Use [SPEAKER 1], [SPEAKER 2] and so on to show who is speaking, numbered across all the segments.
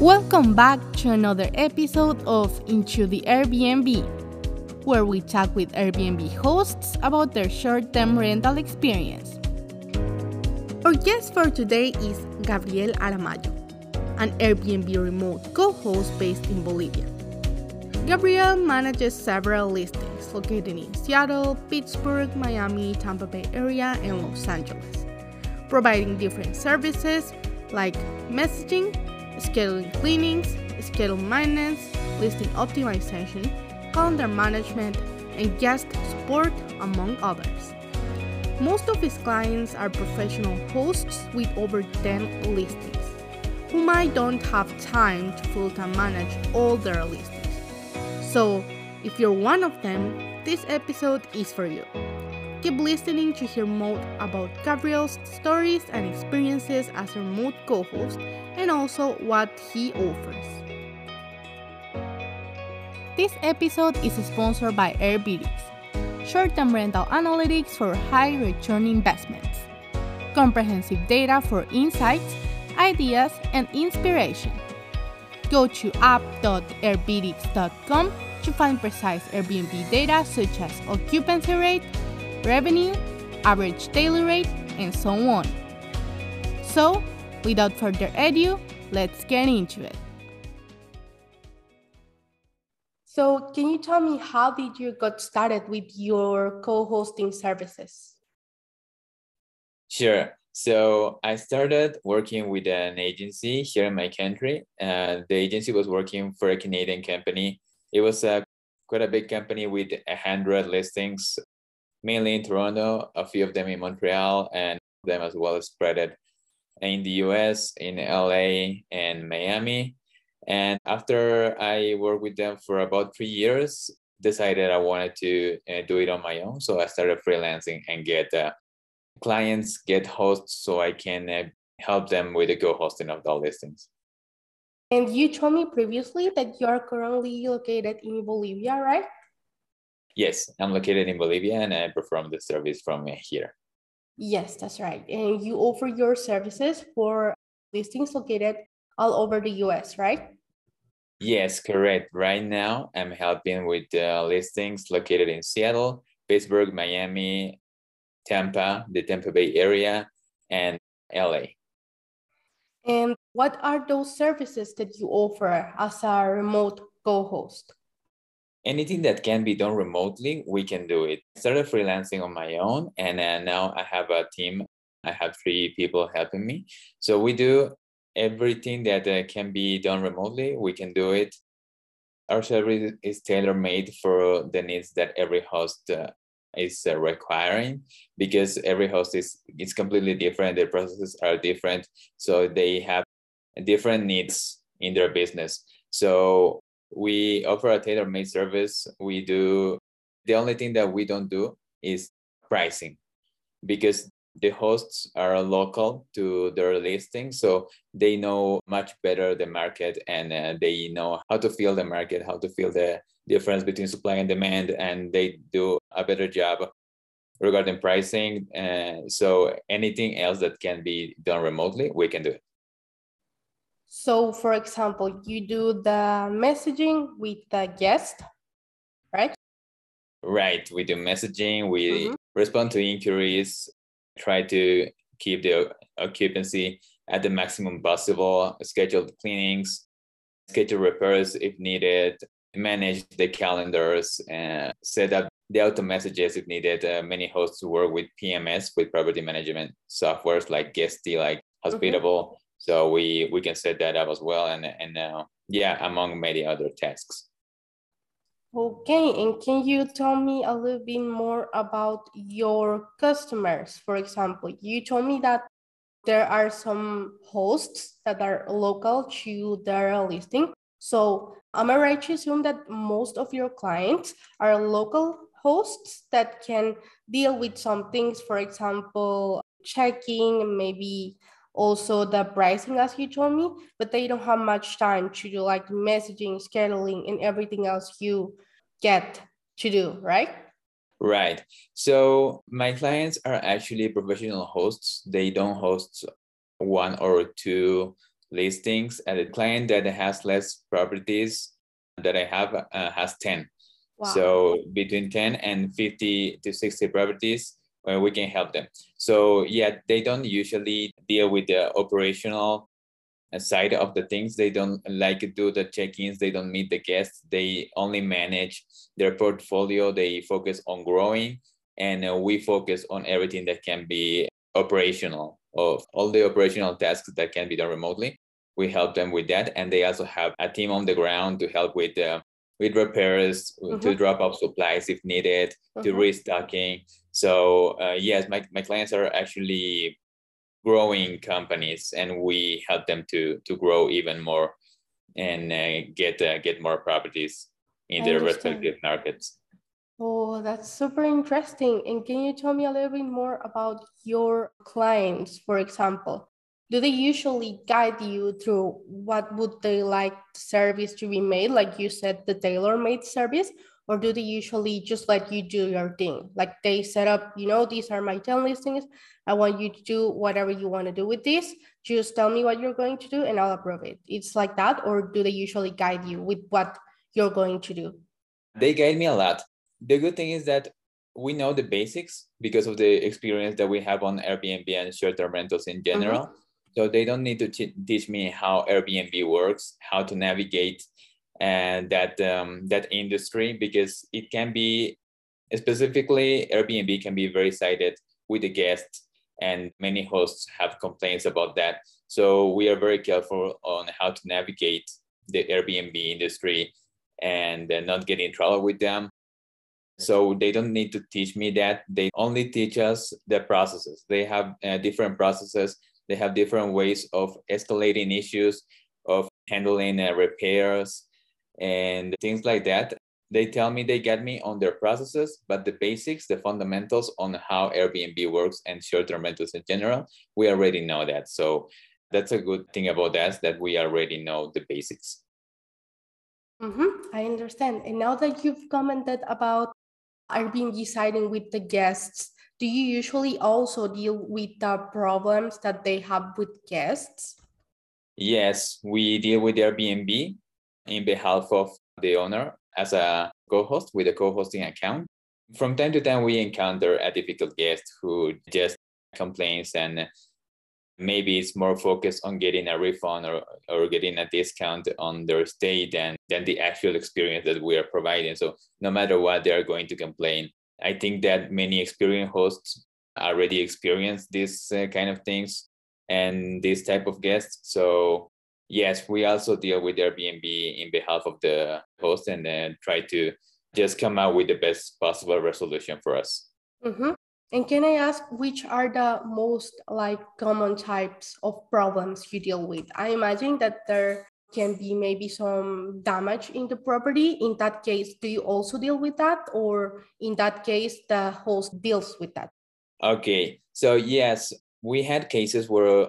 [SPEAKER 1] Welcome back to another episode of Into the Airbnb, where we talk with Airbnb hosts about their short term rental experience. Our guest for today is Gabriel Aramayo, an Airbnb remote co host based in Bolivia. Gabriel manages several listings located in Seattle, Pittsburgh, Miami, Tampa Bay area, and Los Angeles, providing different services like messaging, scheduling cleanings, schedule maintenance, listing optimization, calendar management, and guest support, among others. Most of his clients are professional hosts with over 10 listings, who might don't have time to full time manage all their listings. So, if you're one of them, this episode is for you. Keep listening to hear more about Gabriel's stories and experiences as a remote co host and also what he offers. This episode is sponsored by AirDNA, short term rental analytics for high return investments, comprehensive data for insights, ideas, and inspiration. Go to app.airbnb.com to find precise Airbnb data such as occupancy rate, revenue, average daily rate, and so on. So, without further ado, let's get into it. So, can you tell me how did you got started with your co-hosting services?
[SPEAKER 2] Sure. So I started working with an agency here in my country. Uh, the agency was working for a Canadian company. It was a quite a big company with a hundred listings mainly in Toronto, a few of them in Montreal, and them as well as spread in the US, in LA, and Miami. And after I worked with them for about three years, decided I wanted to uh, do it on my own. So I started freelancing and get uh, clients, get hosts, so I can uh, help them with the co-hosting of all the listings.
[SPEAKER 1] And you told me previously that you are currently located in Bolivia, right?
[SPEAKER 2] Yes, I'm located in Bolivia and I perform the service from here.
[SPEAKER 1] Yes, that's right. And you offer your services for listings located all over the US, right?
[SPEAKER 2] Yes, correct. Right now, I'm helping with uh, listings located in Seattle, Pittsburgh, Miami, Tampa, the Tampa Bay area, and LA.
[SPEAKER 1] And what are those services that you offer as a remote co host?
[SPEAKER 2] Anything that can be done remotely, we can do it. I started freelancing on my own, and uh, now I have a team. I have three people helping me. So we do everything that uh, can be done remotely. We can do it. Our service is tailor made for the needs that every host uh, is uh, requiring because every host is is completely different. Their processes are different, so they have different needs in their business. So we offer a tailor-made service. We do the only thing that we don't do is pricing because the hosts are local to their listing so they know much better the market and uh, they know how to feel the market how to feel the difference between supply and demand and they do a better job regarding pricing uh, so anything else that can be done remotely we can do it
[SPEAKER 1] so, for example, you do the messaging with the guest, right?
[SPEAKER 2] Right. We do messaging, we mm-hmm. respond to inquiries, try to keep the occupancy at the maximum possible, schedule cleanings, schedule repairs if needed, manage the calendars, and set up the auto messages if needed. Uh, many hosts work with PMS, with property management softwares like Guesty, like mm-hmm. Hospitable. Mm-hmm so we we can set that up as well, and and uh, yeah, among many other tasks.
[SPEAKER 1] Okay, and can you tell me a little bit more about your customers? For example, you told me that there are some hosts that are local to their listing. So am I right to assume that most of your clients are local hosts that can deal with some things, for example, checking, maybe also the pricing as you told me, but they don't have much time to do like messaging, scheduling, and everything else you get to do, right?
[SPEAKER 2] Right. So my clients are actually professional hosts. They don't host one or two listings. And the client that has less properties that I have uh, has 10. Wow. So between 10 and 50 to 60 properties, uh, we can help them. So yeah, they don't usually deal with the operational side of the things. They don't like to do the check-ins. They don't meet the guests. They only manage their portfolio. They focus on growing, and uh, we focus on everything that can be operational of all the operational tasks that can be done remotely. We help them with that, and they also have a team on the ground to help with uh, with repairs, mm-hmm. to drop off supplies if needed, mm-hmm. to restocking. So uh, yes, my, my clients are actually growing companies, and we help them to to grow even more and uh, get uh, get more properties in I their understand. respective markets.
[SPEAKER 1] Oh, that's super interesting. And can you tell me a little bit more about your clients, for example? Do they usually guide you through what would they like service to be made, like you said, the tailor-made service, or do they usually just let you do your thing? Like they set up, you know, these are my 10 listings. I want you to do whatever you want to do with this. Just tell me what you're going to do and I'll approve it. It's like that, or do they usually guide you with what you're going to do?
[SPEAKER 2] They guide me a lot the good thing is that we know the basics because of the experience that we have on Airbnb and short-term rentals in general. Mm-hmm. So they don't need to teach me how Airbnb works, how to navigate and that um, that industry because it can be specifically Airbnb can be very sided with the guests and many hosts have complaints about that. So we are very careful on how to navigate the Airbnb industry and not get in trouble with them so they don't need to teach me that. They only teach us the processes. They have uh, different processes. They have different ways of escalating issues, of handling uh, repairs, and things like that. They tell me they get me on their processes, but the basics, the fundamentals on how Airbnb works and short-term rentals in general, we already know that. So that's a good thing about us that we already know the basics.
[SPEAKER 1] Mm-hmm, I understand. And now that you've commented about Airbnb siding with the guests, do you usually also deal with the problems that they have with guests?
[SPEAKER 2] Yes, we deal with Airbnb in behalf of the owner as a co-host with a co-hosting account. From time to time, we encounter a difficult guest who just complains and maybe it's more focused on getting a refund or, or getting a discount on their stay than, than the actual experience that we are providing. So no matter what, they are going to complain. I think that many experienced hosts already experience these uh, kind of things and this type of guests. So yes, we also deal with Airbnb in behalf of the host and then try to just come out with the best possible resolution for us.
[SPEAKER 1] Mm-hmm. And can I ask which are the most like common types of problems you deal with? I imagine that there can be maybe some damage in the property. In that case, do you also deal with that? Or in that case, the host deals with that?
[SPEAKER 2] Okay. So, yes, we had cases where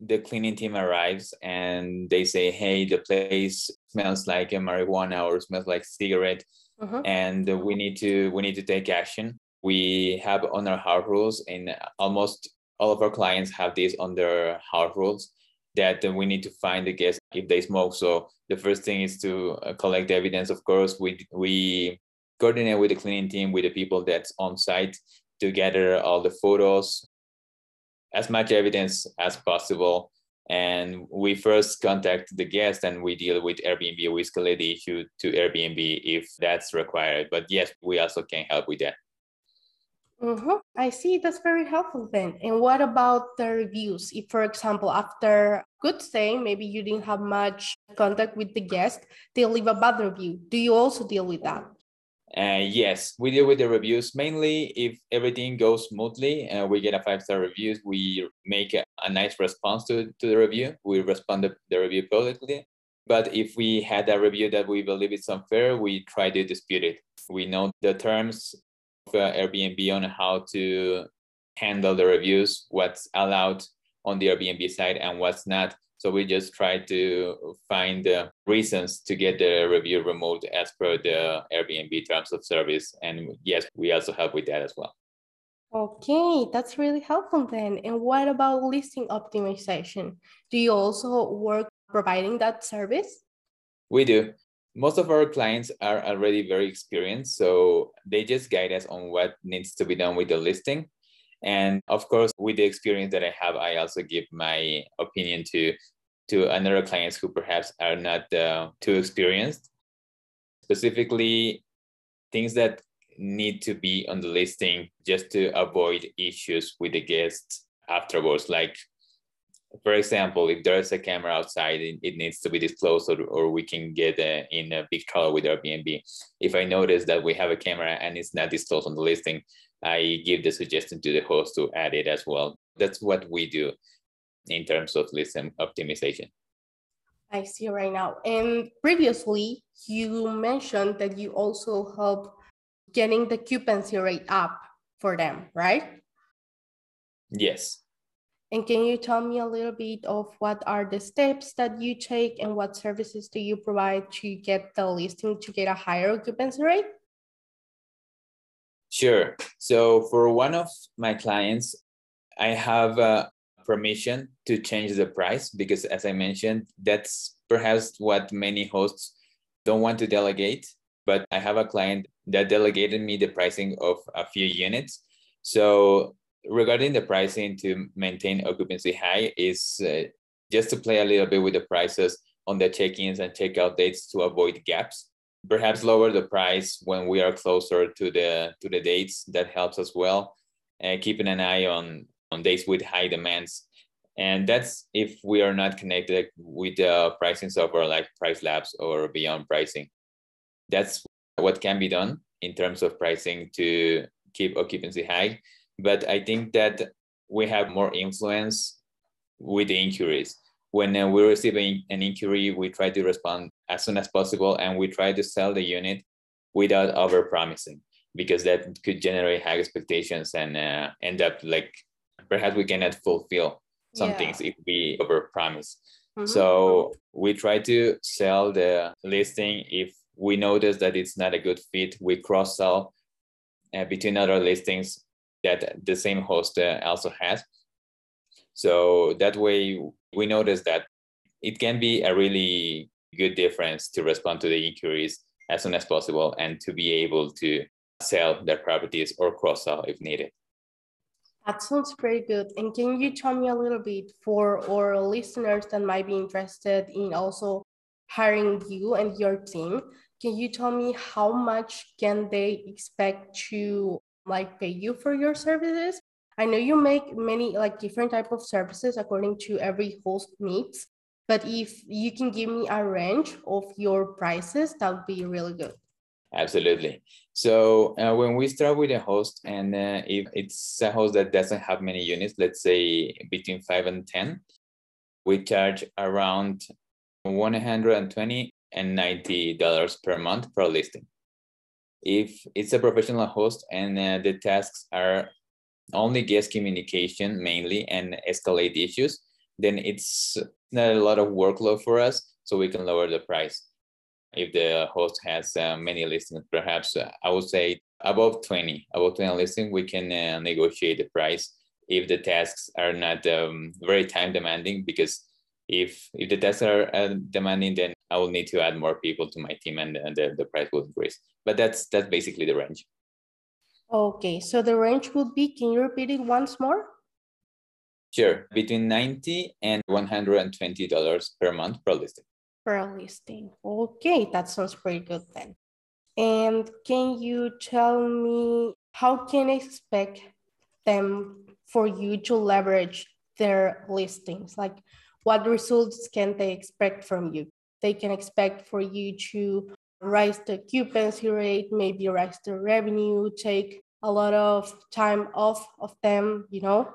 [SPEAKER 2] the cleaning team arrives and they say, hey, the place smells like a marijuana or smells like cigarette. Mm-hmm. And we need to we need to take action we have on our house rules and almost all of our clients have these on their house rules that we need to find the guests if they smoke. So the first thing is to uh, collect evidence. Of course we we coordinate with the cleaning team with the people that's on site to gather all the photos as much evidence as possible. And we first contact the guest and we deal with airbnb. We escalate the issue to airbnb if that's required. But yes we also can help with that
[SPEAKER 1] Mm-hmm. I see. That's very helpful then. And what about the reviews? If, for example, after good stay, maybe you didn't have much contact with the guest, they leave a bad review. Do you also deal with that?
[SPEAKER 2] Uh, yes, we deal with the reviews mainly if everything goes smoothly and we get a five star reviews. We make a, a, nice response to, to the review. We respond to the review publicly. But if we had a review that we believe is unfair, we try to dispute it. We know the terms Uh, Airbnb on how to handle the reviews, what's allowed on the Airbnb side and what's not. So we just try to find the reasons to get the review removed as per the Airbnb terms of service. And yes, we also help with that as well.
[SPEAKER 1] Okay, that's really helpful then. And what about listing optimization? Do you also work providing that service?
[SPEAKER 2] We do. Most of our clients are already very experienced, so they just guide us on what needs to be done with the listing. And of course, with the experience that I have, I also give my opinion to to another clients who perhaps are not uh, too experienced. Specifically, things that need to be on the listing just to avoid issues with the guests afterwards. Like, for example, if there's a camera outside, it, it needs to be disclosed, or, or we can get uh, in a big trouble with Airbnb. If I notice that we have a camera and it's not disclosed on the listing, I give the suggestion to the host to add it as well. That's what we do in terms of listing optimization.
[SPEAKER 1] I see right now. And previously, you mentioned that you also help getting the occupancy rate up for them, right?
[SPEAKER 2] Yes.
[SPEAKER 1] And can you tell me a little bit of what are the steps that you take and what services do you provide to get the listing to get a higher occupancy rate?
[SPEAKER 2] Sure. So for one of my clients, I have permission to change the price because, as I mentioned, that's perhaps what many hosts don't want to delegate. But I have a client that delegated me the pricing of a few units. So regarding the pricing to maintain occupancy high is uh, just to play a little bit with the prices on the check-ins and check-out dates to avoid gaps. Perhaps lower the price when we are closer to the to the dates that helps as well and keeping an eye on on days with high demands. And that's if we are not connected with the pricing software like PriceLabs or beyond pricing. That's what can be done in terms of pricing to keep occupancy high but i think that we have more influence with the inquiries when uh, we receive an inquiry, we try to respond as soon as possible and we try to sell the unit without over promising because that could generate high expectations and uh, end up like perhaps we cannot fulfill some yeah. things if we over promise. Mm-hmm. So we try to sell the listing if we notice that it's not a good fit, we cross sell uh, between other listings that the same host uh, also has. So that way we notice that it can be a really good difference to respond to the inquiries as soon as possible and to be able to sell their properties or cross sell if needed.
[SPEAKER 1] That sounds pretty good. And can you tell me a little bit for our listeners that might be interested in also hiring you and your team? Can you tell me how much can they expect to like pay you for your services? I know you make many like different type of services according to every host needs, but if you can give me a range of your prices, that would be really good.
[SPEAKER 2] Absolutely. So uh, when we start with a host, and uh, if it's a host that doesn't have many units, let's say between five and ten, we charge around one hundred and twenty and ninety dollars per month per listing. If it's a professional host and uh, the tasks are only guest communication mainly and escalate issues, then it's not a lot of workload for us, so we can lower the price. If the host has uh, many listings, perhaps uh, I would say above 20, above 20 listings, we can uh, negotiate the price if the tasks are not um, very time demanding because if if the tasks are uh, demanding then i will need to add more people to my team and, and the, the price will increase but that's that's basically the range
[SPEAKER 1] Okay, so the range would be, can you repeat it once more?
[SPEAKER 2] Sure, between 90 and $120 per month per listing.
[SPEAKER 1] Per listing. Okay, that sounds pretty good then. And can you tell me how can I expect them for you to leverage their listings? Like what results can they expect from you? They can expect for you to raise the occupancy rate, maybe raise the revenue, take a lot of time off of them, you know?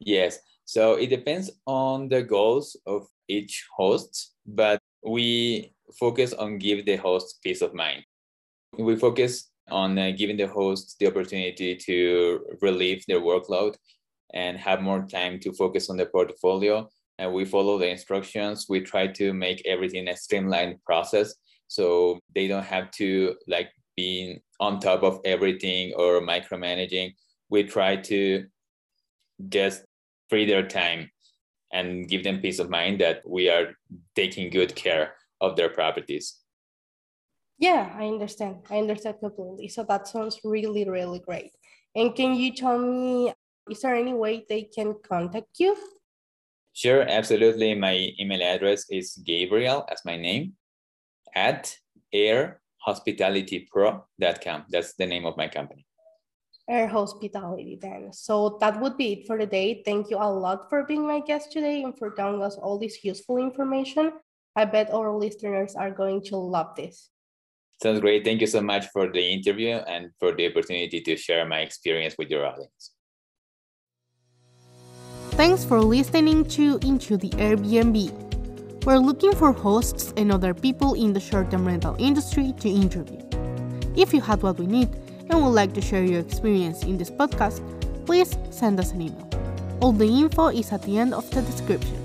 [SPEAKER 2] Yes. So it depends on the goals of each host, but we focus on give the host peace of mind. We focus on uh, giving the host the opportunity to relieve their workload and have more time to focus on the portfolio. And we follow the instructions. We try to make everything a streamlined process so they don't have to like being on top of everything or micromanaging we try to just free their time and give them peace of mind that we are taking good care of their properties.
[SPEAKER 1] Yeah, I understand. I understand completely. So that sounds really, really great. And can you tell me, is there any way they can contact you?
[SPEAKER 2] Sure, absolutely. My email address is Gabriel, as my name, at airhospitalitypro.com. That's the name of my company.
[SPEAKER 1] Air Hospitality, then. So that would be it for the day. Thank you a lot for being my guest today and for telling us all this useful information. I bet our listeners are going to love this.
[SPEAKER 2] Sounds great. Thank you so much for the interview and for the opportunity to share my experience with your audience.
[SPEAKER 1] Thanks for listening to Into the Airbnb. We're looking for hosts and other people in the short term rental industry to interview. If you had what we need and would like to share your experience in this podcast, please send us an email. All the info is at the end of the description.